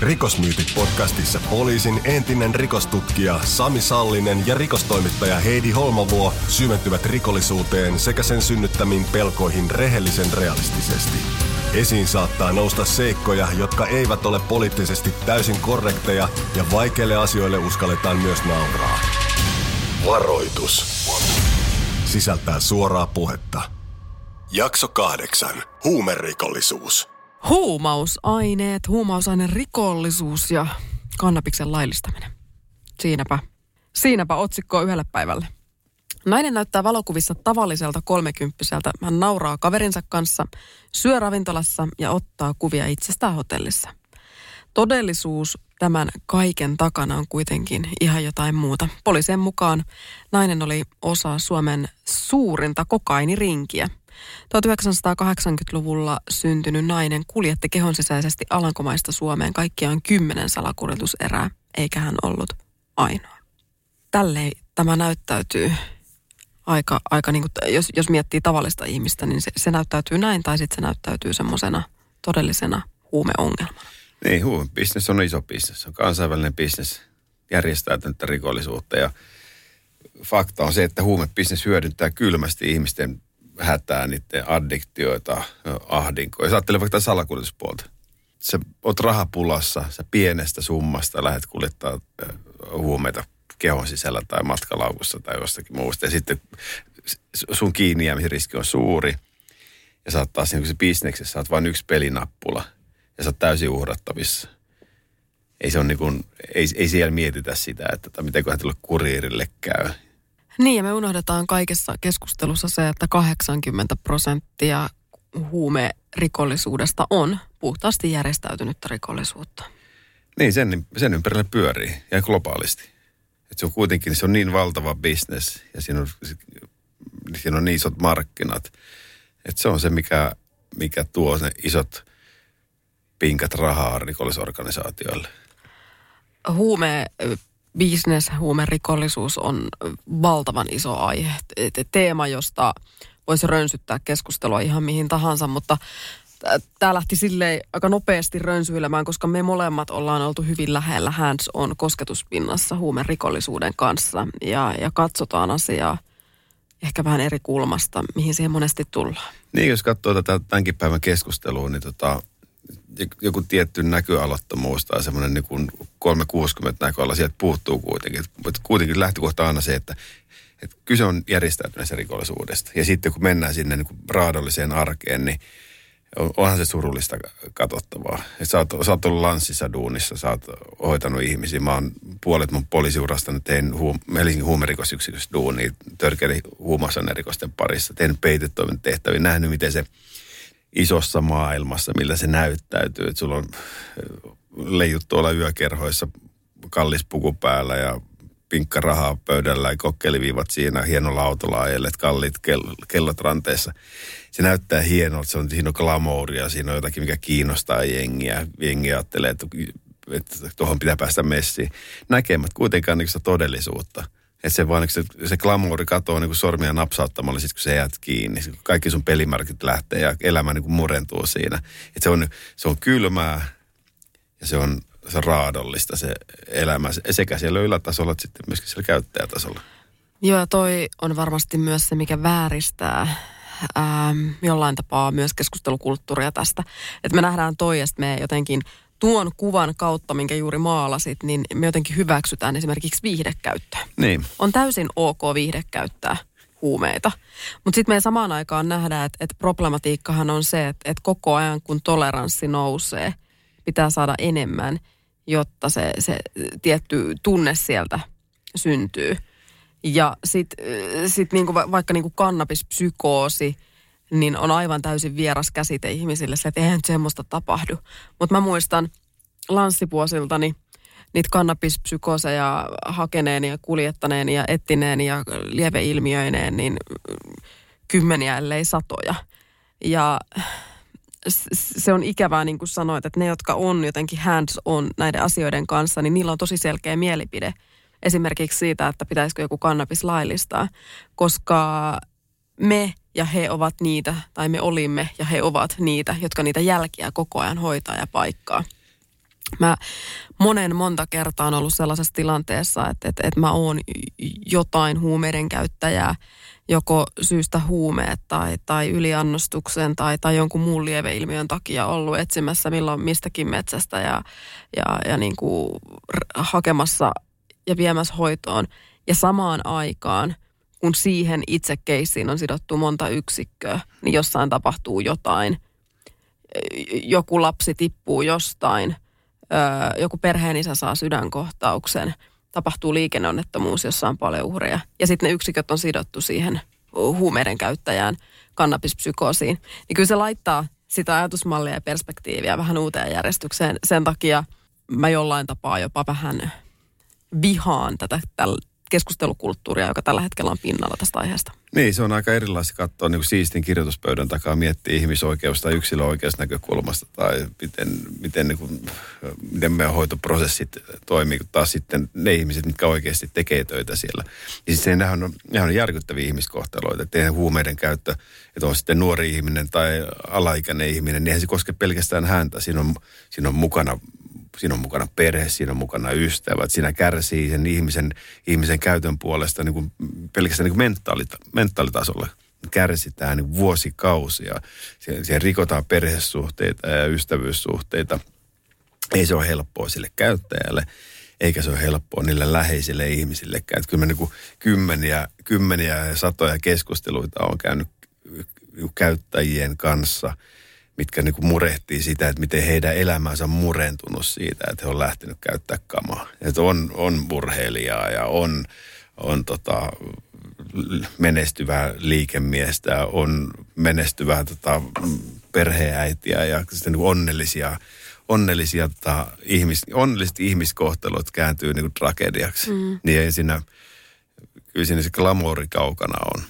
Rikosmyytit podcastissa poliisin entinen rikostutkija Sami Sallinen ja rikostoimittaja Heidi Holmavuo syventyvät rikollisuuteen sekä sen synnyttämiin pelkoihin rehellisen realistisesti. Esiin saattaa nousta seikkoja, jotka eivät ole poliittisesti täysin korrekteja ja vaikeille asioille uskalletaan myös nauraa. Varoitus. Sisältää suoraa puhetta. Jakso kahdeksan. Huumerikollisuus. Huumausaineet, huumausaineen rikollisuus ja kannabiksen laillistaminen. Siinäpä, siinäpä otsikko yhdelle päivälle. Nainen näyttää valokuvissa tavalliselta kolmekymppiseltä. Hän nauraa kaverinsa kanssa, syö ravintolassa ja ottaa kuvia itsestään hotellissa. Todellisuus tämän kaiken takana on kuitenkin ihan jotain muuta. Poliisien mukaan nainen oli osa Suomen suurinta kokainirinkiä – 1980-luvulla syntynyt nainen kuljetti kehon sisäisesti Alankomaista Suomeen kaikkiaan kymmenen salakuljetuserää, eikä hän ollut ainoa. Tälleen tämä näyttäytyy aika, aika niin kuin, jos, jos miettii tavallista ihmistä, niin se, se näyttäytyy näin tai sitten se näyttäytyy semmoisena todellisena huumeongelmana. Niin, huumebisnes on iso bisnes, on kansainvälinen bisnes, järjestäytynyttä rikollisuutta ja fakta on se, että huumebisnes hyödyntää kylmästi ihmisten hätää, niiden addiktioita, ahdinkoa. Jos ajattelee vaikka salakuljetuspuolta. Sä oot rahapulassa, sä pienestä summasta lähdet kuljettaa huumeita kehon sisällä tai matkalaukussa tai jostakin muusta. Ja sitten sun kiinni riski on suuri. Ja sä oot taas niin se bisneksessä, sä oot vain yksi pelinappula. Ja sä oot täysin uhrattavissa. Ei se on niin kuin, ei, ei siellä mietitä sitä, että mitenköhän tuolle kuriirille käy niin ja me unohdetaan kaikessa keskustelussa se, että 80 prosenttia huumerikollisuudesta on puhtaasti järjestäytynyttä rikollisuutta. Niin, sen, sen ympärille pyörii ja globaalisti. Et se on kuitenkin se on niin valtava bisnes ja siinä on, siinä on niin isot markkinat. Että se on se, mikä, mikä tuo ne isot pinkat rahaa rikollisorganisaatioille. Huume business, huumerikollisuus on valtavan iso aihe. Teema, josta voisi rönsyttää keskustelua ihan mihin tahansa, mutta tämä lähti silleen aika nopeasti rönsyilemään, koska me molemmat ollaan oltu hyvin lähellä hands on kosketuspinnassa huumerikollisuuden kanssa ja, ja katsotaan asiaa ehkä vähän eri kulmasta, mihin siihen monesti tullaan. Niin, jos katsoo tätä tämänkin päivän keskustelua, niin tota, joku tietty näköalattomuus tai semmoinen niin kuin 360 näköala sieltä puuttuu kuitenkin. Mutta kuitenkin lähtökohta on aina se, että, että kyse on järjestäytyneestä rikollisuudesta. Ja sitten kun mennään sinne niin kuin raadolliseen arkeen, niin onhan se surullista katsottavaa. Sä, oot, sä oot ollut lanssissa duunissa, sä oot hoitanut ihmisiä. Mä oon puolet mun poliisiurasta tein huum, Helsingin huumerikosyksikössä duunia törkeiden huumausainerikosten parissa. Tein peitetoimintatehtäviä, nähnyt miten se isossa maailmassa, millä se näyttäytyy. Että sulla on äh, leijut tuolla yökerhoissa kallis puku päällä ja pinkka rahaa pöydällä ja kokkeliviivat siinä, hienolla autolla ajelet, kallit kell- kellot ranteessa. Se näyttää hienolta, se on, siinä on glamouria, siinä on jotakin, mikä kiinnostaa jengiä. Jengi ajattelee, että, että tuohon pitää päästä messiin. Näkemät kuitenkaan niin todellisuutta – että se vaan se, se glamouri katoaa niin kuin sormia napsauttamalla, sit kun se jäät kiinni. Kaikki sun pelimarkit lähtee ja elämä niin kuin murentuu siinä. Että se on, se on kylmää ja se on, se raadollista se elämä sekä siellä ylätasolla että sitten myöskin siellä käyttäjätasolla. Joo, toi on varmasti myös se, mikä vääristää ähm, jollain tapaa myös keskustelukulttuuria tästä. Että me nähdään toi ja me jotenkin tuon kuvan kautta, minkä juuri maalasit, niin me jotenkin hyväksytään esimerkiksi viihdekäyttöä. Niin. On täysin ok viihdekäyttää huumeita. Mutta sitten me samaan aikaan nähdään, että, että problematiikkahan on se, että, että koko ajan kun toleranssi nousee, pitää saada enemmän, jotta se, se tietty tunne sieltä syntyy. Ja sitten sit niinku, vaikka niinku kannabispsykoosi – niin on aivan täysin vieras käsite ihmisille se, että eihän semmoista tapahdu. Mutta mä muistan lanssipuosiltani niitä kannabispsykoseja hakeneen ja kuljettaneen ja ettineen ja lieveilmiöineen, niin kymmeniä ellei satoja. Ja se on ikävää, niin kuin sanoit, että ne, jotka on jotenkin hands on näiden asioiden kanssa, niin niillä on tosi selkeä mielipide esimerkiksi siitä, että pitäisikö joku kannabis laillistaa, koska me ja he ovat niitä, tai me olimme ja he ovat niitä, jotka niitä jälkiä koko ajan hoitaa ja paikkaa. Mä monen monta kertaa on ollut sellaisessa tilanteessa, että, että, että mä oon jotain huumeiden käyttäjää, joko syystä huumeet tai, tai yliannostuksen tai, tai jonkun muun lieveilmiön takia ollut etsimässä milloin mistäkin metsästä ja, ja, ja niin kuin hakemassa ja viemässä hoitoon. Ja samaan aikaan, kun siihen itse keissiin on sidottu monta yksikköä, niin jossain tapahtuu jotain. Joku lapsi tippuu jostain, joku perheenisä saa sydänkohtauksen, tapahtuu liikenneonnettomuus, jossa on paljon uhreja. Ja sitten ne yksiköt on sidottu siihen huumeiden käyttäjään kannabispsykoosiin. Niin kyllä se laittaa sitä ajatusmallia ja perspektiiviä vähän uuteen järjestykseen. Sen takia mä jollain tapaa jopa vähän vihaan tätä keskustelukulttuuria, joka tällä hetkellä on pinnalla tästä aiheesta. Niin, se on aika erilaista katsoa niin kuin siistin kirjoituspöydän takaa miettiä ihmisoikeus- tai yksilöoikeusnäkökulmasta tai miten, miten, niin kuin, miten meidän hoitoprosessit toimii, kun taas sitten ne ihmiset, mitkä oikeasti tekee töitä siellä. Ja siis nehän on, nehän on järkyttäviä ihmiskohteloita, että huumeiden käyttö, että on sitten nuori ihminen tai alaikäinen ihminen, niin eihän se koske pelkästään häntä. Siinä on, siinä on mukana siinä on mukana perhe, siinä on mukana ystävät, siinä kärsii sen ihmisen, ihmisen käytön puolesta niin kuin pelkästään niin kuin mentaalita, mentaalitasolla kärsitään niin vuosikausia. Siihen, siihen rikotaan perhesuhteita ja ystävyyssuhteita. Ei se ole helppoa sille käyttäjälle, eikä se ole helppoa niille läheisille ihmisillekään. Että kyllä mä niin kuin kymmeniä, kymmeniä ja satoja keskusteluita on käynyt käyttäjien kanssa – mitkä niin kuin murehtii sitä, että miten heidän elämänsä on murentunut siitä, että he on lähtenyt käyttää kamaa. Että on, on murheilijaa ja on, on tota, menestyvää liikemiestä, on menestyvää tota, perheäitiä ja sitten niin onnellisia, onnellisia tota, ihmis, onnelliset ihmiskohtelut kääntyy niin kuin tragediaksi. Mm. Niin ei siinä, kyllä siinä se glamouri kaukana on.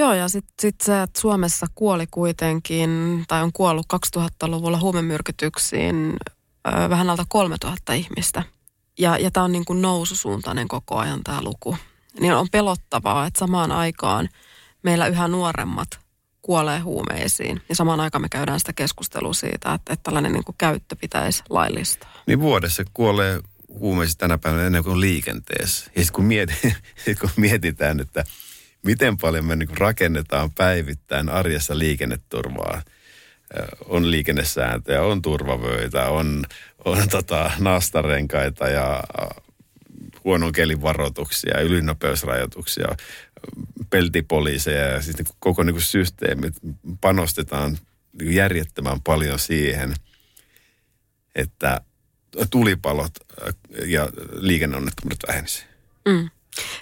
Joo, ja sitten sit se, että Suomessa kuoli kuitenkin, tai on kuollut 2000-luvulla huumemyrkytyksiin ö, vähän alta 3000 ihmistä. Ja, ja tämä on niin kuin noususuuntainen koko ajan tämä luku. Niin on pelottavaa, että samaan aikaan meillä yhä nuoremmat kuolee huumeisiin. Ja samaan aikaan me käydään sitä keskustelua siitä, että, että tällainen niin kuin käyttö pitäisi laillistaa. Niin vuodessa kuolee huumeisiin tänä päivänä ennen kuin liikenteessä. Ja sitten kun, mieti, sit kun mietitään, että – miten paljon me niin rakennetaan päivittäin arjessa liikenneturvaa. On liikennesääntöjä, on turvavöitä, on, on tota, nastarenkaita ja huonon kelin varoituksia, ylinopeusrajoituksia, peltipoliiseja ja siis niin koko niin systeemi panostetaan niin järjettömän paljon siihen, että tulipalot ja liikenneonnettomuudet vähenisivät. Mm.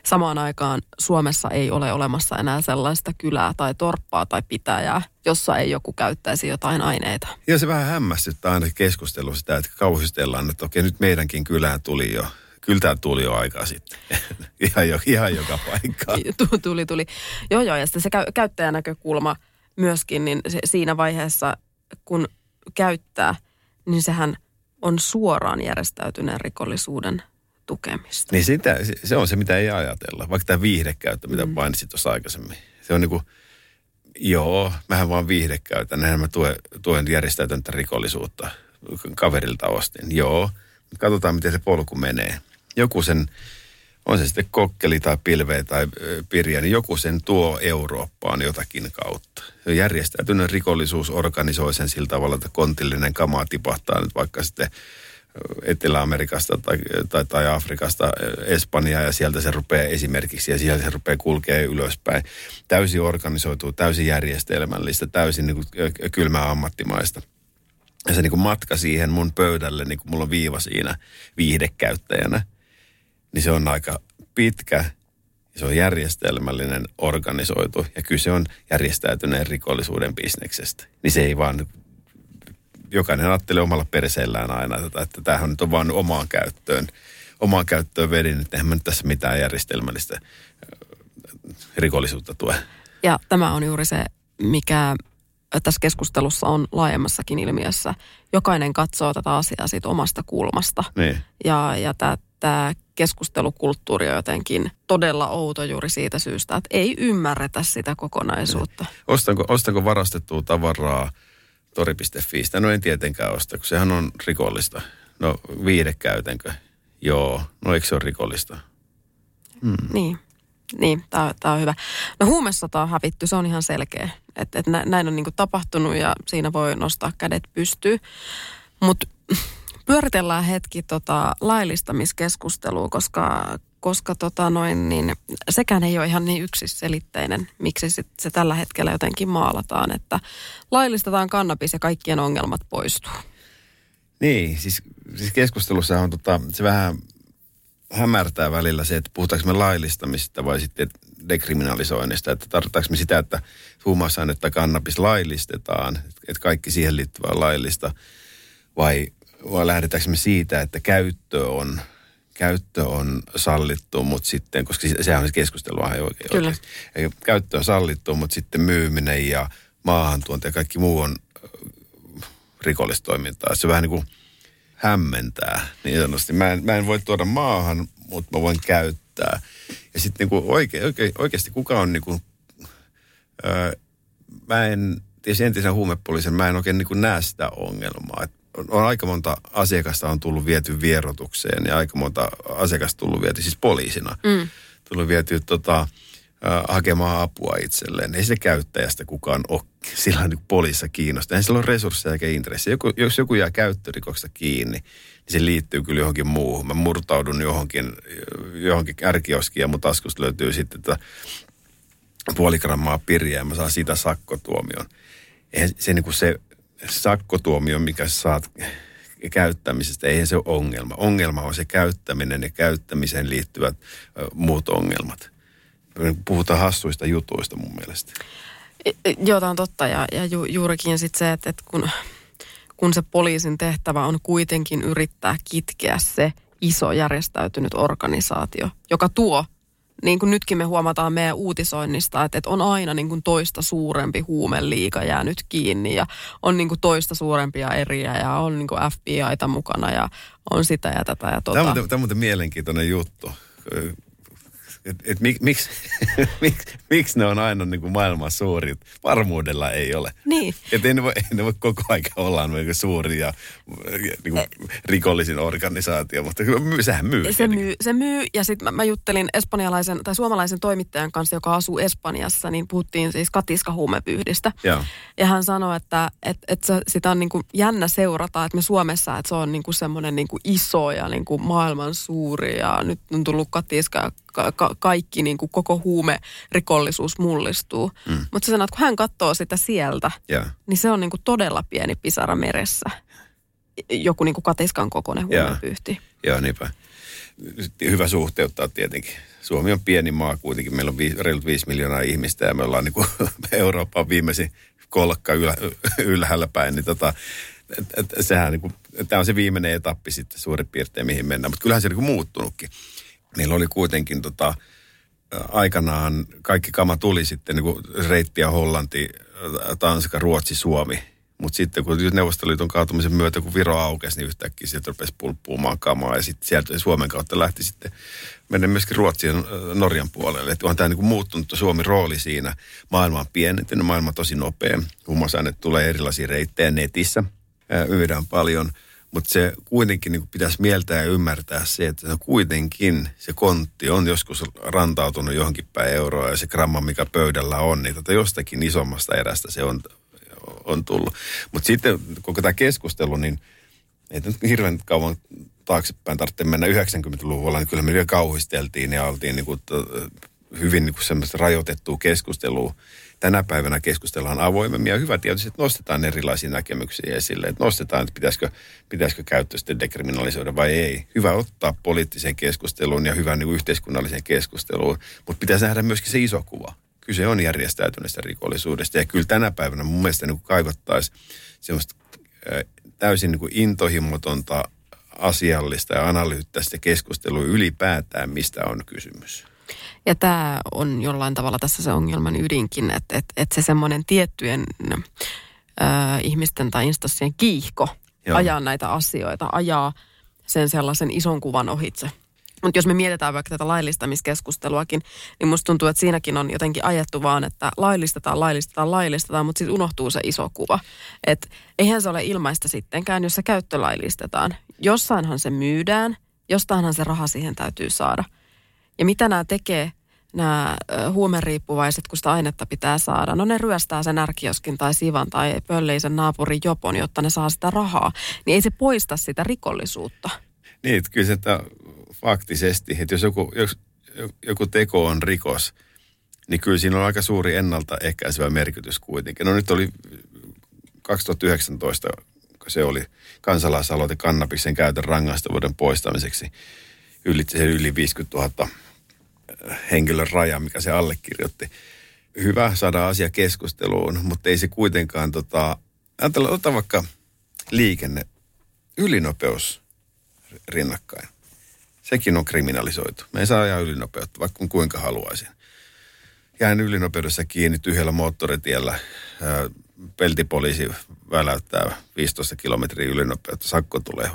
Samaan aikaan Suomessa ei ole olemassa enää sellaista kylää tai torppaa tai pitäjää, jossa ei joku käyttäisi jotain aineita. Ja se vähän hämmästyttää aina keskustelu sitä, että kauhistellaan, että okei nyt meidänkin kylään tuli jo Kyllä tämä tuli jo aikaa sitten. ihan, jo, ihan joka paikkaan. tuli, tuli. Joo, joo. Ja sitten se käyttäjänäkökulma myöskin, niin se, siinä vaiheessa, kun käyttää, niin sehän on suoraan järjestäytyneen rikollisuuden tukemista. Niin sitä, se on se, mitä ei ajatella. Vaikka tämä viihdekäyttö, mitä mm. mainitsit tuossa aikaisemmin. Se on niin kuin, joo, mähän vaan viihdekäytän. Näin mä tuen, tuen järjestäytyntä rikollisuutta. Kaverilta ostin. Joo, katsotaan miten se polku menee. Joku sen, on se sitten kokkeli tai pilveä tai pirja, niin joku sen tuo Eurooppaan jotakin kautta. Järjestäytynyt rikollisuus organisoi sen sillä tavalla, että kontillinen kamaa tipahtaa nyt vaikka sitten Etelä-Amerikasta tai, tai, tai Afrikasta Espanjaa ja sieltä se rupeaa esimerkiksi ja sieltä se rupeaa kulkee ylöspäin. Täysin organisoituu, täysin järjestelmällistä, täysin niin kuin kylmää ammattimaista. Ja se niin kuin matka siihen mun pöydälle, niin kuin mulla on viiva siinä viihdekäyttäjänä, niin se on aika pitkä se on järjestelmällinen, organisoitu ja kyse on järjestäytyneen rikollisuuden bisneksestä. Niin se ei vaan jokainen ajattelee omalla perseellään aina, että, että tämähän nyt on vain omaan käyttöön, omaan käyttöön vedin, että eihän nyt tässä mitään järjestelmällistä rikollisuutta tue. Ja tämä on juuri se, mikä tässä keskustelussa on laajemmassakin ilmiössä. Jokainen katsoo tätä asiaa siitä omasta kulmasta. Niin. Ja, ja tämä keskustelukulttuuri on jotenkin todella outo juuri siitä syystä, että ei ymmärretä sitä kokonaisuutta. Ostanko, ostanko varastettua tavaraa tori.fiistä? No en tietenkään osta, kun sehän on rikollista. No viidekäytänkö? Joo. No eikö se ole rikollista? Mm. Niin. Niin, tämä on hyvä. No huumesota on hävitty, se on ihan selkeä. Että et näin on niinku tapahtunut ja siinä voi nostaa kädet pystyyn. Mutta pyöritellään hetki tota laillistamiskeskustelua, koska, koska tota noin, niin sekään ei ole ihan niin yksiselitteinen, miksi sit se tällä hetkellä jotenkin maalataan, että laillistetaan kannabis ja kaikkien ongelmat poistuu. Niin, siis, siis keskustelussa on tota, se vähän hämärtää välillä se, että puhutaanko me laillistamista vai sitten dekriminalisoinnista. Että tarkoitaanko me sitä, että huumausainetta kannabis laillistetaan, että kaikki siihen liittyvää laillista, vai, vai lähdetäänkö me siitä, että käyttö on, käyttö on sallittu, mutta sitten, koska sehän on se keskustelu ihan oikein. Kyllä. Oikein. Käyttö on sallittu, mutta sitten myyminen ja maahantuonti ja kaikki muu on rikollistoimintaa. Se vähän niin kuin hämmentää niin sanotusti. Mä en, mä en voi tuoda maahan, mutta mä voin käyttää. Ja sitten niin oike, oike, oikeasti kuka on niin kuin, öö, mä en, tietysti entisen huumepoliisen, mä en oikein niin kuin näe sitä ongelmaa. Et on, aika monta asiakasta on tullut viety vierotukseen ja aika monta asiakasta tullut viety, siis poliisina, mm. tullut viety tota, hakemaan apua itselleen. Ei se käyttäjästä kukaan ole sillä on niin poliissa kiinnostaa. Ei sillä ole resursseja eikä intressejä. Joku, jos joku jää käyttörikoksesta kiinni, niin se liittyy kyllä johonkin muuhun. Mä murtaudun johonkin, johonkin ärkioskiin ja mun taskusta löytyy sitten tätä puoli grammaa piriä ja mä saan siitä sakkotuomion. Eihän se, niin kuin se sakkotuomio, mikä saat käyttämisestä, eihän se ole ongelma. Ongelma on se käyttäminen ja käyttämiseen liittyvät muut ongelmat puhutaan hassuista jutuista mun mielestä. Joo, tämä on totta. Ja, ja ju, juurikin sitten se, että, että kun, kun se poliisin tehtävä on kuitenkin yrittää kitkeä se iso järjestäytynyt organisaatio, joka tuo, niin kuin nytkin me huomataan meidän uutisoinnista, että, että on aina niin kuin toista suurempi huumeliika jäänyt kiinni ja on niin kuin toista suurempia eriä ja on niin kuin FBIta mukana ja on sitä ja tätä ja tota. Tämä on tämä on muuten mielenkiintoinen juttu että et mik, miksi mik, mik ne on aina niin kuin maailman suurit. Varmuudella ei ole. Niin. Että ei ne voi, ei ne voi koko aika olla niin suuri ja niin kuin rikollisin organisaatio, mutta sehän myy. Se myy, se myy ja sitten mä, mä, juttelin espanjalaisen tai suomalaisen toimittajan kanssa, joka asuu Espanjassa, niin puhuttiin siis katiskahuumepyhdistä. Ja, ja hän sanoi, että et, et se, sitä on niin kuin jännä seurata, että me Suomessa, että se on niin kuin semmoinen niin kuin iso ja niin kuin maailman suuri ja nyt on tullut katiska ka- ka- kaikki, niin kuin koko huumerikollisuus mullistuu. Mm. Mutta se sanoo, että kun hän katsoo sitä sieltä, yeah. niin se on niin kuin todella pieni pisara meressä. Joku niin kuin katiskan kokoinen huumepyhti. Yeah. Joo, niinpä. Hyvä suhteuttaa tietenkin. Suomi on pieni maa kuitenkin. Meillä on vi- reilut 5 miljoonaa ihmistä ja me ollaan niin kuin Euroopan viimeisin kolkka ylä, ylhäällä päin. Niin tota, sehän niin kuin, tämä on se viimeinen etappi sitten suurin piirtein, mihin mennään. Mutta kyllähän se on niin kuin muuttunutkin niillä oli kuitenkin tota, aikanaan kaikki kama tuli sitten niin kuin reittiä Hollanti, Tanska, Ruotsi, Suomi. Mutta sitten kun Neuvostoliiton kaatumisen myötä, kun Viro aukesi, niin yhtäkkiä sieltä rupesi pulppuumaan kamaa. Ja sitten sieltä Suomen kautta lähti sitten mennä myöskin Ruotsin ja Norjan puolelle. Että on tämä niin muuttunut Suomen rooli siinä. Maailma on pienentynyt, maailma on tosi nopea. Huumausaineet tulee erilaisia reittejä netissä. Myydään paljon – mutta se kuitenkin niin pitäisi mieltää ja ymmärtää se, että se kuitenkin se kontti on joskus rantautunut johonkin päin euroa ja se gramma, mikä pöydällä on, niin tota jostakin isommasta erästä se on, on tullut. Mutta sitten koko tämä keskustelu, niin ei nyt hirveän kauan taaksepäin tarvitse mennä 90-luvulla, niin kyllä me vielä kauhisteltiin ja oltiin niin kuin, hyvin niin semmoista rajoitettua keskustelua tänä päivänä keskustellaan avoimemmin. Ja hyvä tietysti, että nostetaan erilaisia näkemyksiä esille. Että nostetaan, että pitäisikö, pitäisikö käyttö sitten dekriminalisoida vai ei. Hyvä ottaa poliittiseen keskusteluun ja hyvän niin yhteiskunnalliseen keskusteluun. Mutta pitäisi nähdä myöskin se iso kuva. Kyse on järjestäytyneestä rikollisuudesta. Ja kyllä tänä päivänä mun mielestä niin kaivattaisiin semmoista täysin niin intohimotonta asiallista ja analyyttistä keskustelua ylipäätään, mistä on kysymys. Ja tämä on jollain tavalla tässä se ongelman ydinkin, että, että, että se semmoinen tiettyjen ö, ihmisten tai instanssien kiihko Joo. ajaa näitä asioita, ajaa sen sellaisen ison kuvan ohitse. Mutta jos me mietitään vaikka tätä laillistamiskeskusteluakin, niin musta tuntuu, että siinäkin on jotenkin ajettu vaan, että laillistetaan, laillistetaan, laillistetaan, mutta sitten unohtuu se iso kuva. Että eihän se ole ilmaista sittenkään, jos se käyttö laillistetaan. Jossainhan se myydään, jostainhan se raha siihen täytyy saada. Ja mitä nämä tekee, nämä huumeriippuvaiset, kun sitä ainetta pitää saada. No ne ryöstää sen ärkioskin tai sivan tai pölleisen naapurin jopon, jotta ne saa sitä rahaa. Niin ei se poista sitä rikollisuutta. Niin, kyllä se, että faktisesti, että jos joku, jos joku teko on rikos, niin kyllä siinä on aika suuri ennaltaehkäisevä merkitys kuitenkin. No nyt oli 2019, kun se oli kansalaisaloite kannabiksen käytön rangaistavuuden poistamiseksi, yli, se yli 50 000 henkilön raja, mikä se allekirjoitti. Hyvä saada asia keskusteluun, mutta ei se kuitenkaan, tota, ajatella, ota vaikka liikenne, ylinopeus rinnakkain. Sekin on kriminalisoitu. Me ei saa ajaa ylinopeutta, vaikka kuinka haluaisin. Jäin ylinopeudessa kiinni tyhjällä moottoritiellä. Peltipoliisi väläyttää 15 kilometriä ylinopeutta. Sakko tulee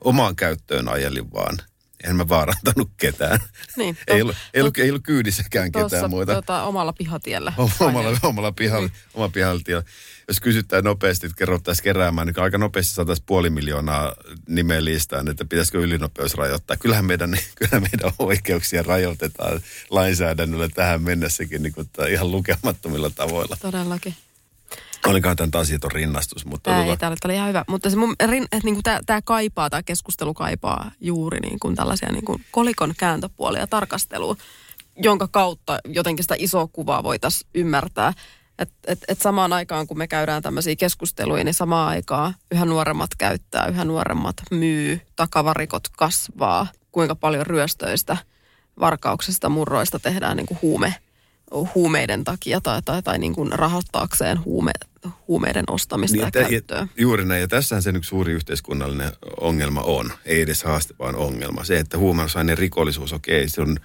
omaan käyttöön ajelin vaan – en mä vaarantanut ketään. Niin, to, ei, ollut, ei, ollut, ei ollut kyydissäkään tossa, ketään muita. Tota, omalla pihatiellä. omalla, omalla pihalla, niin. omalla pihatiellä. Jos kysytään nopeasti, että kerrottaisiin keräämään, niin aika nopeasti saataisiin puoli miljoonaa nimeä listaan, että pitäisikö ylinopeus rajoittaa. Kyllähän meidän, kyllähän meidän oikeuksia rajoitetaan lainsäädännöllä tähän mennessäkin niin kuin, ihan lukemattomilla tavoilla. Todellakin. Olikohan tämä asiaton rinnastus, mutta... Tämä tota... ei, tämä oli ihan hyvä. Mutta se mun, rin, että niin kuin tämä, tämä kaipaa, tämä keskustelu kaipaa juuri niin kuin tällaisia niin kuin kolikon kääntöpuolia tarkastelua, jonka kautta jotenkin sitä isoa kuvaa voitaisiin ymmärtää. Että et, et samaan aikaan, kun me käydään tämmöisiä keskusteluja, niin samaan aikaan yhä nuoremmat käyttää, yhä nuoremmat myy, takavarikot kasvaa, kuinka paljon ryöstöistä, varkauksista, murroista tehdään niin kuin huume, huumeiden takia tai, tai, tai niin kuin rahoittaakseen huume, huumeiden ostamista niin, ja, ja käyttöä. Ja, juuri näin, ja tässähän se yksi suuri yhteiskunnallinen ongelma on, ei edes haaste, vaan ongelma. Se, että huumausaineen rikollisuus, okei, se on,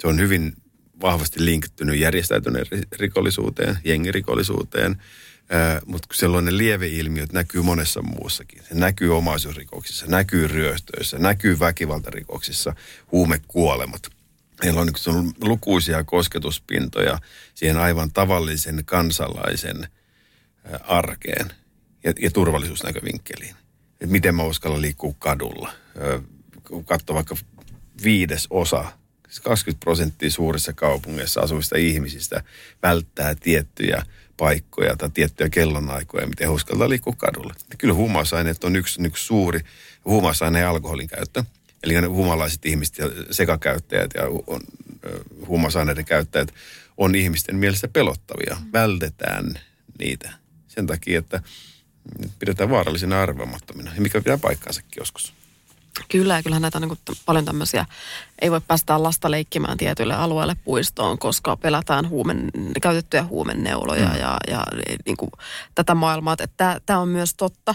se on hyvin vahvasti linkittynyt järjestäytyneen rikollisuuteen, jengirikollisuuteen, Äh, mutta sellainen lieveilmiöt näkyy monessa muussakin. Se näkyy omaisuusrikoksissa, näkyy ryöstöissä, näkyy väkivaltarikoksissa, huumekuolemat. Meillä on, on lukuisia kosketuspintoja siihen aivan tavallisen kansalaisen arkeen ja, ja turvallisuusnäkövinkkeliin. Et miten mä uskallan liikkua kadulla. Kun katsoo vaikka viides osa, 20 siis prosenttia suurissa kaupungeissa asuvista ihmisistä välttää tiettyjä paikkoja tai tiettyjä kellonaikoja, miten uskaltaa liikkua kadulla. Kyllä huumausaineet on yksi, yksi suuri huumausaineen ja alkoholin käyttö. Eli ne huumalaiset ihmiset ja sekakäyttäjät ja huumausaineiden käyttäjät on ihmisten mielestä pelottavia. Vältetään niitä sen takia, että pidetään vaarallisina arvomattomina, ja mikä pitää paikkaansakin joskus. Kyllä, ja kyllähän näitä on niin paljon tämmöisiä, ei voi päästää lasta leikkimään tietylle alueelle puistoon, koska pelätään huumen, käytettyjä huumenneuloja mm. ja, ja niin kuin, tätä maailmaa. Tämä on myös totta.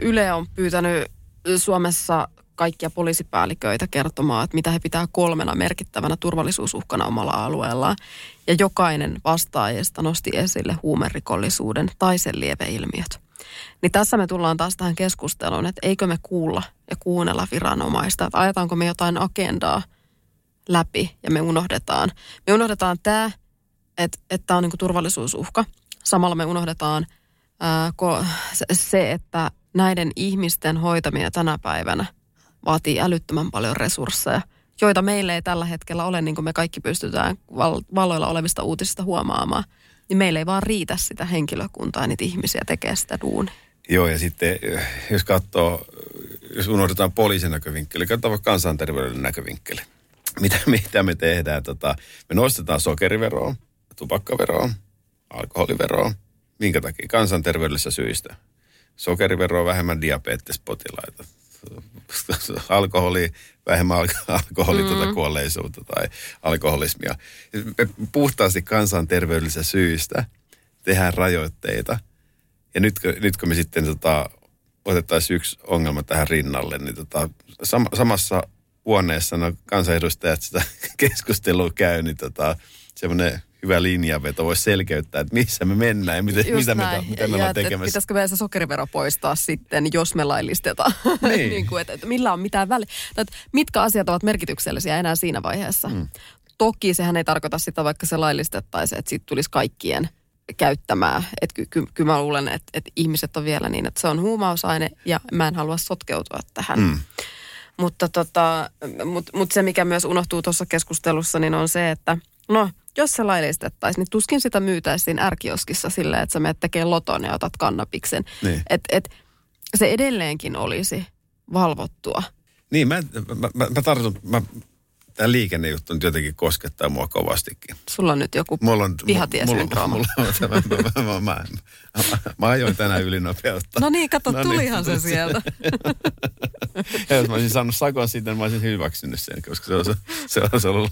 Yle on pyytänyt Suomessa kaikkia poliisipäälliköitä kertomaan, että mitä he pitää kolmena merkittävänä turvallisuusuhkana omalla alueellaan. Ja jokainen vastaajista nosti esille huumerikollisuuden tai sen lieveilmiöt. Niin tässä me tullaan taas tähän keskusteluun, että eikö me kuulla ja kuunnella viranomaista, että ajetaanko me jotain agendaa läpi ja me unohdetaan. Me unohdetaan tämä, että, tämä on niin turvallisuusuhka. Samalla me unohdetaan se, että näiden ihmisten hoitaminen tänä päivänä vaatii älyttömän paljon resursseja, joita meillä ei tällä hetkellä ole, niin kuin me kaikki pystytään val- valoilla olevista uutisista huomaamaan. Niin meillä ei vaan riitä sitä henkilökuntaa, niitä ihmisiä tekee sitä duunia. Joo, ja sitten eh, jos katsoo, jos unohdetaan poliisin näkövinkkeli, katsotaan vaikka kansanterveyden näkövinkkeli. Mitä, mitä me tehdään? Tota, me nostetaan sokeriveroa, tupakkaveroa, alkoholiveroa. Minkä takia? Kansanterveydellisistä syistä. Sokeriveroa vähemmän diabetespotilaita. Alkoholi, vähemmän alko- alkoholi mm. tuota kuolleisuutta tai alkoholismia. Me puhtaasti kansanterveydellisistä syistä tehdään rajoitteita. Ja nyt, nyt kun me sitten tota, otettaisiin yksi ongelma tähän rinnalle, niin tota, sam, samassa huoneessa no kansanedustajat sitä keskustelua käy, niin tota, semmoinen hyvä linjaveto voisi selkeyttää, että missä me mennään ja miten, mitä me, mitä me ollaan tekemässä. Pitäisikö meidän se sokerivero poistaa sitten, jos me laillistetaan? Niin. niin kuin, että, että millä on mitään väliä. Tai, että mitkä asiat ovat merkityksellisiä enää siinä vaiheessa. Mm. Toki sehän ei tarkoita sitä, vaikka se laillistettaisiin, että siitä tulisi kaikkien käyttämää. Että ky, ky, kyllä mä luulen, että, että ihmiset on vielä niin, että se on huumausaine ja mä en halua sotkeutua tähän. Mm. Mutta tota, mut, mut se, mikä myös unohtuu tuossa keskustelussa, niin on se, että no, jos se laillistettaisiin, niin tuskin sitä myytäisiin ärkioskissa silleen, että sä menet tekemään loton ja otat kannapiksen. Niin. Et, et, se edelleenkin olisi valvottua. Niin, mä, mä, mä, mä tartun, mä, tämä liikennejuttu nyt jotenkin koskettaa mua kovastikin. Sulla on nyt joku Mulla on, pihatiesyndrooma. Mulla, mulla, mulla, mä, mä, mä, mä, mä ajoin tänään ylinopeutta. No niin, kato, No niin. tulihan se sieltä. Ja jos mä olisin saanut sakon siitä, niin mä olisin hyväksynyt sen, koska se on, se, se on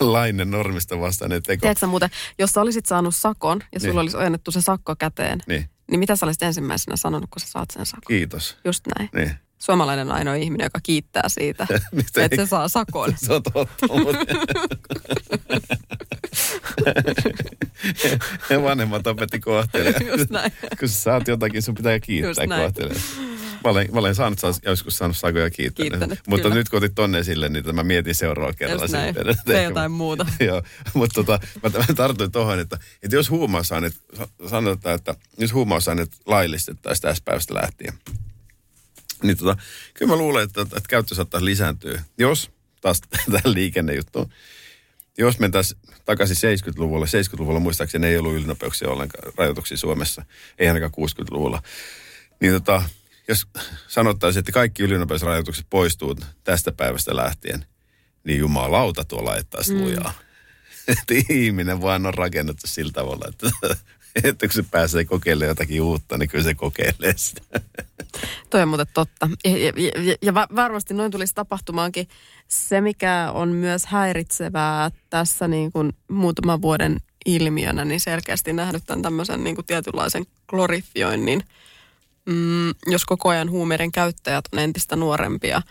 lainen normista vastainen teko. Tiedätkö muuten, jos sä olisit saanut sakon ja sulla Niin. olisi ojennettu se sakko käteen, Niin, niin mitä sä olisit ensimmäisenä sanonut, kun sä saat sen sakon? kiitos. Just näin. Niin. Suomalainen on ainoa ihminen, joka kiittää siitä, Mistä että se saa sakon. Se on totta, mutta... Ja vanhemmat opetti kohtelemaan. Just näin. Kun sä saat jotakin, sun pitää kiittää kohtelemaan. Mä olen, mä olen saanut joskus saanut sakoja. Kiittänyt, mutta kyllä. nyt kun otit tonne sille, niin mä mietin seuraavalla kerralla. Just näin. sitten, Tee jotain muuta. Joo, mutta tota, mä, mä tartuin tuohon, että, että jos huumausaineet, sa- sanotaan, että jos huumausaineet laillistettaisiin tästä päivästä lähtien, niin tota, kyllä mä luulen, että, että käyttö saattaisi lisääntyä. Jos, taas tähän liikennejuttuun, jos mentäisiin takaisin 70-luvulle, 70-luvulla muistaakseni ei ollut ylinopeuksia ollenkaan rajoituksia Suomessa, ei ainakaan 60-luvulla, niin tota, jos sanottaisiin, että kaikki ylinopeusrajoitukset poistuu tästä päivästä lähtien, niin jumalauta tuo laittaa mm. lujaa. Että ihminen vaan on rakennettu sillä tavalla, että, että kun se pääsee kokeilemaan jotakin uutta, niin kyllä se kokeilee sitä. Toi on muuten totta. Ja, ja, ja, ja va- varmasti noin tulisi tapahtumaankin. Se, mikä on myös häiritsevää tässä niin kuin muutaman vuoden ilmiönä, niin selkeästi nähnyt tämän tämmöisen niin kuin tietynlaisen glorifioinnin. Mm, jos koko ajan huumeiden käyttäjät on entistä nuorempia,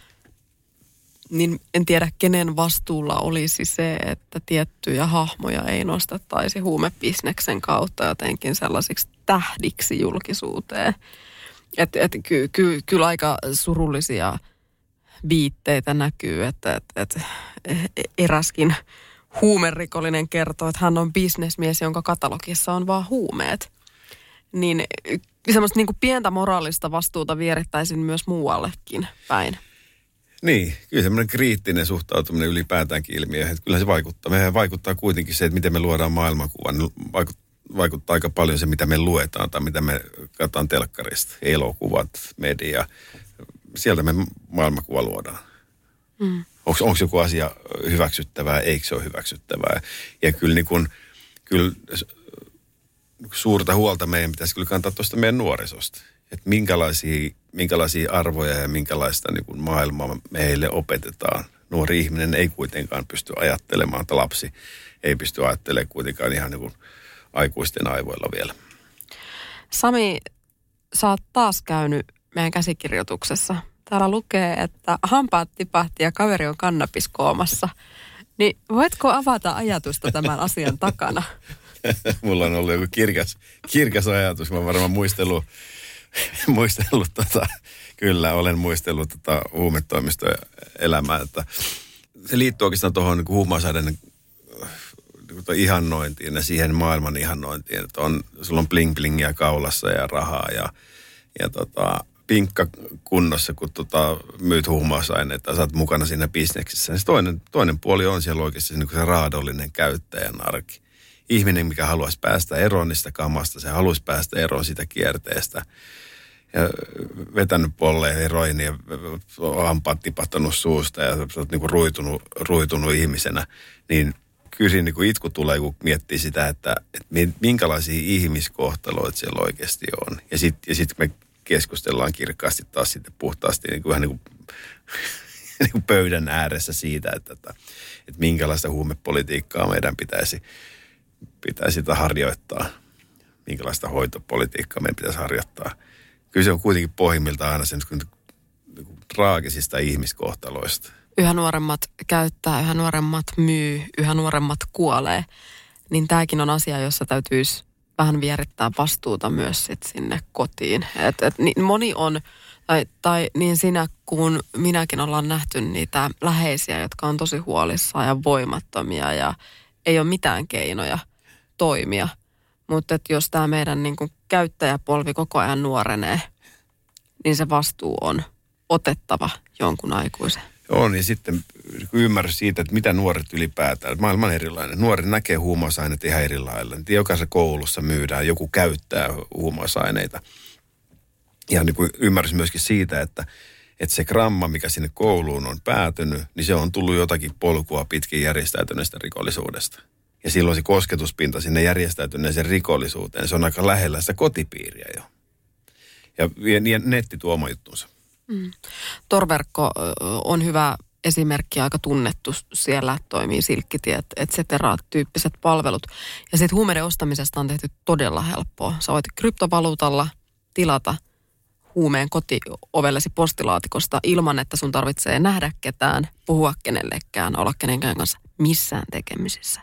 niin en tiedä kenen vastuulla olisi se, että tiettyjä hahmoja ei nostettaisi huumebisneksen kautta jotenkin sellaisiksi tähdiksi julkisuuteen. Et, et, ky, ky, kyllä aika surullisia viitteitä näkyy, että et, et, eräskin huumerikollinen kertoo, että hän on bisnesmies, jonka katalogissa on vaan huumeet. Niin semmoista niinku pientä moraalista vastuuta vierittäisin myös muuallekin päin. Niin, kyllä semmoinen kriittinen suhtautuminen ylipäätäänkin ilmiöihin, että kyllä se vaikuttaa. Mehän vaikuttaa kuitenkin se, että miten me luodaan maailmankuvan. Vaikuttaa, vaikuttaa aika paljon se, mitä me luetaan tai mitä me katsotaan telkkarista. Elokuvat, media. Sieltä me maailmankuva luodaan. Mm. Onko joku asia hyväksyttävää, eikö se ole hyväksyttävää? Ja kyllä, niin kun, kyllä suurta huolta meidän pitäisi kyllä kantaa tuosta meidän nuorisosta. Että minkälaisia, minkälaisia arvoja ja minkälaista niin kuin maailmaa meille opetetaan. Nuori ihminen ei kuitenkaan pysty ajattelemaan, että lapsi ei pysty ajattelemaan kuitenkaan ihan niin kuin aikuisten aivoilla vielä. Sami, sä oot taas käynyt meidän käsikirjoituksessa. Täällä lukee, että hampaat tipahti ja kaveri on kannabiskoomassa. Niin voitko avata ajatusta tämän asian takana? Mulla on ollut joku kirkas, kirkas ajatus. Mä varmaan muistellut, muistellut tota, kyllä olen muistellut tota huumetoimistojen elämää. Että se liittyy oikeastaan tuohon niin huumausaineiden niin ihannointiin ja siihen maailman ihannointiin. Että on, sulla on bling blingiä kaulassa ja rahaa ja, ja tota, pinkka kunnossa, kun tota, myyt huumausaineita ja oot mukana siinä bisneksessä. Se toinen, toinen puoli on siellä oikeasti niin se raadollinen käyttäjän arki. Ihminen, mikä haluaisi päästä eroon niistä kamasta, se haluaisi päästä eroon siitä kierteestä. ja vetänyt polleen heroinia ja hampaat tipahtanut suusta ja sä oot niin kuin ruitunut, ruitunut ihmisenä, niin kyllä siinä niin itku tulee, kun miettii sitä, että, että minkälaisia ihmiskohtaloita siellä oikeasti on. Ja sitten ja sit me keskustellaan kirkkaasti taas sitten puhtaasti niin kuin, niin kuin, niin kuin pöydän ääressä siitä, että, että, että minkälaista huumepolitiikkaa meidän pitäisi, pitäisi harjoittaa. Minkälaista hoitopolitiikkaa meidän pitäisi harjoittaa. Kyllä se on kuitenkin pohjimmiltaan aina sen niin kuin, traagisista ihmiskohtaloista yhä nuoremmat käyttää, yhä nuoremmat myy, yhä nuoremmat kuolee, niin tämäkin on asia, jossa täytyisi vähän vierittää vastuuta myös sit sinne kotiin. Et, et, niin moni on, tai, tai niin sinä kuin minäkin ollaan nähty niitä läheisiä, jotka on tosi huolissaan ja voimattomia ja ei ole mitään keinoja toimia. Mutta jos tämä meidän niin kuin käyttäjäpolvi koko ajan nuorenee, niin se vastuu on otettava jonkun aikuisen. On, ja sitten ymmärrys siitä, että mitä nuoret ylipäätään, maailma on erilainen. Nuori näkee huumausaineet ihan eri lailla. Jokaisessa koulussa myydään, joku käyttää huumausaineita. Ja niin kuin ymmärrys myöskin siitä, että, että se gramma, mikä sinne kouluun on päätynyt, niin se on tullut jotakin polkua pitkin järjestäytyneestä rikollisuudesta. Ja silloin se kosketuspinta sinne järjestäytyneeseen rikollisuuteen, se on aika lähellä sitä kotipiiriä jo. Ja, ja netti tuo oma juttunsa. Mm. Torverkko on hyvä esimerkki, aika tunnettu. Siellä toimii silkkitiet, et cetera, tyyppiset palvelut. Ja sitten huumeiden ostamisesta on tehty todella helppoa. Sä voit kryptovaluutalla tilata huumeen kotiovellesi postilaatikosta ilman, että sun tarvitsee nähdä ketään, puhua kenellekään, olla kenenkään kanssa missään tekemisissä.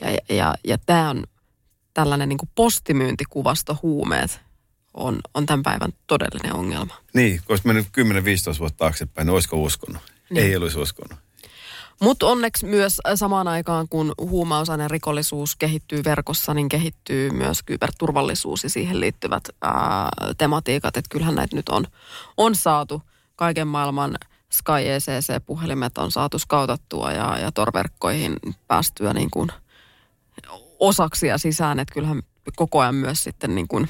Ja, ja, ja, tämä on tällainen niin postimyyntikuvasto huumeet, on, on tämän päivän todellinen ongelma. Niin, koska mennyt 10-15 vuotta taaksepäin, niin olisiko uskonut? Niin. Ei olisi uskonut. Mutta onneksi myös samaan aikaan, kun huumausaineen rikollisuus kehittyy verkossa, niin kehittyy myös kyberturvallisuus ja siihen liittyvät ää, tematiikat. Että kyllähän näitä nyt on, on saatu kaiken maailman Sky ECC-puhelimet on saatu skautattua ja, ja torverkkoihin päästyä niin kuin osaksi ja sisään. Että kyllähän koko ajan myös sitten niin kuin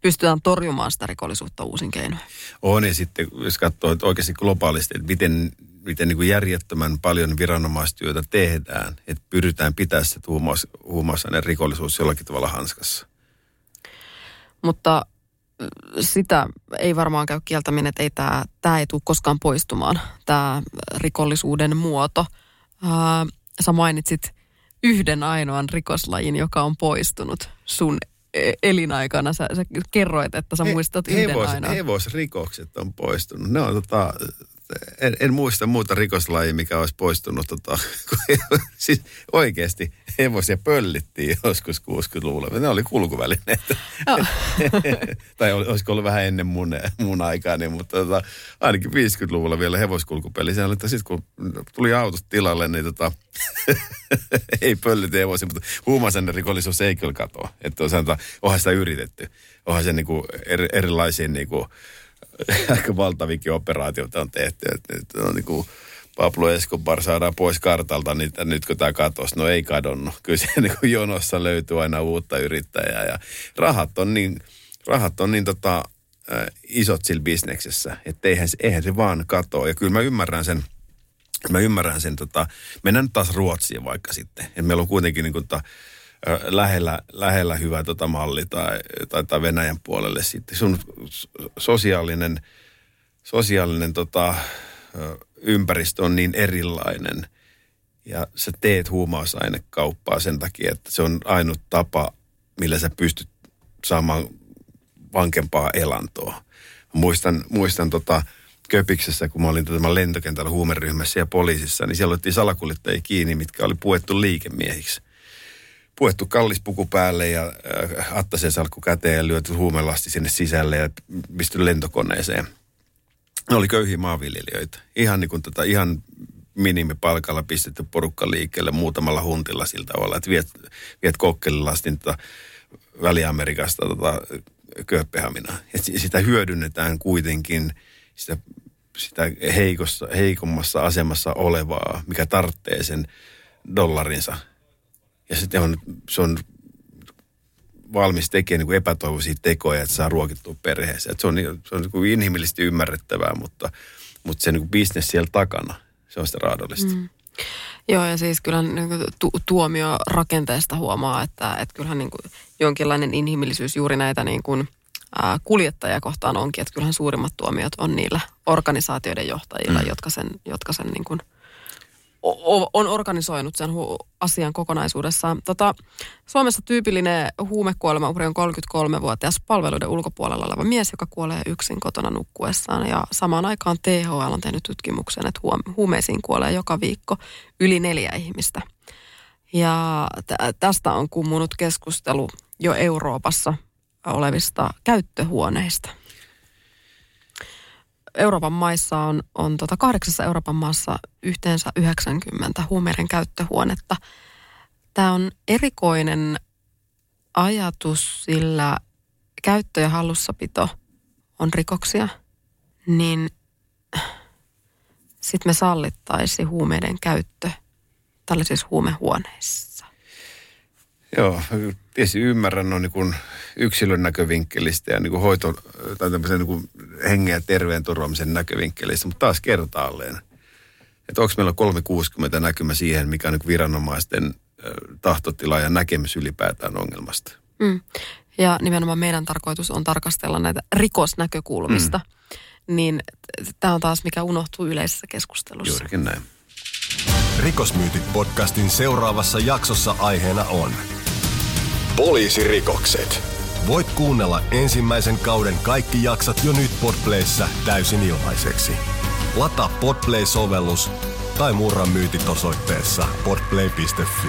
pystytään torjumaan sitä rikollisuutta uusin keinoin. On ja sitten jos katsoo että oikeasti globaalisti, että miten, miten niin kuin järjettömän paljon viranomaistyötä tehdään, että pyritään pitämään se huumaus, huumausaineen rikollisuus jollakin tavalla hanskassa. Mutta sitä ei varmaan käy kieltäminen, että ei tämä, tämä ei tule koskaan poistumaan, tämä rikollisuuden muoto. Ää, sä mainitsit yhden ainoan rikoslajin, joka on poistunut sun e- elinaikana. Sä, sä kerroit, että sä muistat He, yhden hevos, ainoan. Hevosrikokset on poistunut. Ne on tota, en, en muista muuta rikoslajia, mikä olisi poistunut. Tota, siis oikeasti hevosia pöllittiin joskus 60-luvulla. Ne oli kulkuvälineitä. Oh. tai olisiko ollut vähän ennen mun, mun aikaani, mutta tota, ainakin 50-luvulla vielä hevoskulkupeli. Sen että sitten kun tuli autot tilalle, niin tota, ei pöllitä hevosia, mutta huumausaineiden rikollisuus ei kyllä katoa. Että onhan sitä yritetty. Onhan se niinku eri, erilaisiin niinku, aika valtavikin operaatioita on tehty. Että nyt on niin kuin Pablo Escobar saadaan pois kartalta, niin nyt kun tämä katosi, no ei kadonnut. Kyllä se niin kuin jonossa löytyy aina uutta yrittäjää ja rahat on niin, rahat on niin tota, isot sillä bisneksessä, että eihän, eihän se vaan katoa. Ja kyllä mä ymmärrän sen, mä ymmärrän sen, tota, mennään nyt taas Ruotsiin vaikka sitten. Et meillä on kuitenkin niin kuin, tota, lähellä, lähellä hyvä tota malli tai, tai, tai Venäjän puolelle sitten. Sun sosiaalinen, sosiaalinen tota, ympäristö on niin erilainen ja sä teet huumausainekauppaa sen takia, että se on ainut tapa, millä sä pystyt saamaan vankempaa elantoa. Muistan, muistan tota, Köpiksessä, kun mä olin tämän lentokentällä huumeryhmässä ja poliisissa, niin siellä otettiin salakuljettajia kiinni, mitkä oli puettu liikemiehiksi puettu kallis puku päälle ja äh, Attasen salkku käteen ja lyöty huumelasti sinne sisälle ja pisty lentokoneeseen. Ne oli köyhiä maanviljelijöitä. Ihan niin kuin tota, ihan minimipalkalla pistetty porukka liikkeelle muutamalla huntilla sillä tavalla, että viet, viet kokkelilastin tota, Väli-Amerikasta tota, Kööpenhaminaan. Sitä hyödynnetään kuitenkin sitä, sitä heikossa, heikommassa asemassa olevaa, mikä tarvitsee sen dollarinsa – ja sitten on, se on valmis tekemään niin kuin epätoivoisia tekoja, että saa ruokittua perheeseen. Että se on, niin- se on niin kuin inhimillisesti ymmärrettävää, mutta, mutta se niin kuin business siellä takana, se on sitä raadollista. Mm. Joo, ja siis kyllä niin kuin tu- tuomio rakenteesta huomaa, että, että kyllähän niin kuin jonkinlainen inhimillisyys juuri näitä niin kuin, ää, kuljettajia kohtaan onkin, että kyllähän suurimmat tuomiot on niillä organisaatioiden johtajilla, mm. jotka sen, jotka sen niin kuin on organisoinut sen hu- asian kokonaisuudessaan. Tota, Suomessa tyypillinen huumekuolemauhri on 33-vuotias palveluiden ulkopuolella oleva mies, joka kuolee yksin kotona nukkuessaan. Ja samaan aikaan THL on tehnyt tutkimuksen, että huom- huumeisiin kuolee joka viikko yli neljä ihmistä. Ja t- tästä on kummunut keskustelu jo Euroopassa olevista käyttöhuoneista. Euroopan maissa on, on tota kahdeksassa Euroopan maassa yhteensä 90 huumeiden käyttöhuonetta. Tämä on erikoinen ajatus, sillä käyttö- ja hallussapito on rikoksia, niin sitten me sallittaisi huumeiden käyttö tällaisissa huumehuoneissa. Joo, tietysti ymmärrän on niin kuin yksilön näkövinkkelistä ja niin kuin hoito, tai tämmöisen niin kuin hengen ja terveen turvaamisen näkövinkkelistä, mutta taas kertaalleen. Että onko meillä 360 näkymä siihen, mikä on niin viranomaisten tahtotila ja näkemys ylipäätään ongelmasta. Mm. Ja nimenomaan meidän tarkoitus on tarkastella näitä rikosnäkökulmista. Mm. Niin tämä on taas mikä unohtuu yleisessä keskustelussa. Juurikin näin. Rikosmyytit podcastin seuraavassa jaksossa aiheena on Poliisirikokset. Voit kuunnella ensimmäisen kauden kaikki jaksat jo nyt Podplayssä täysin ilmaiseksi. Lataa Podplay-sovellus tai murra myytit osoitteessa podplay.fi.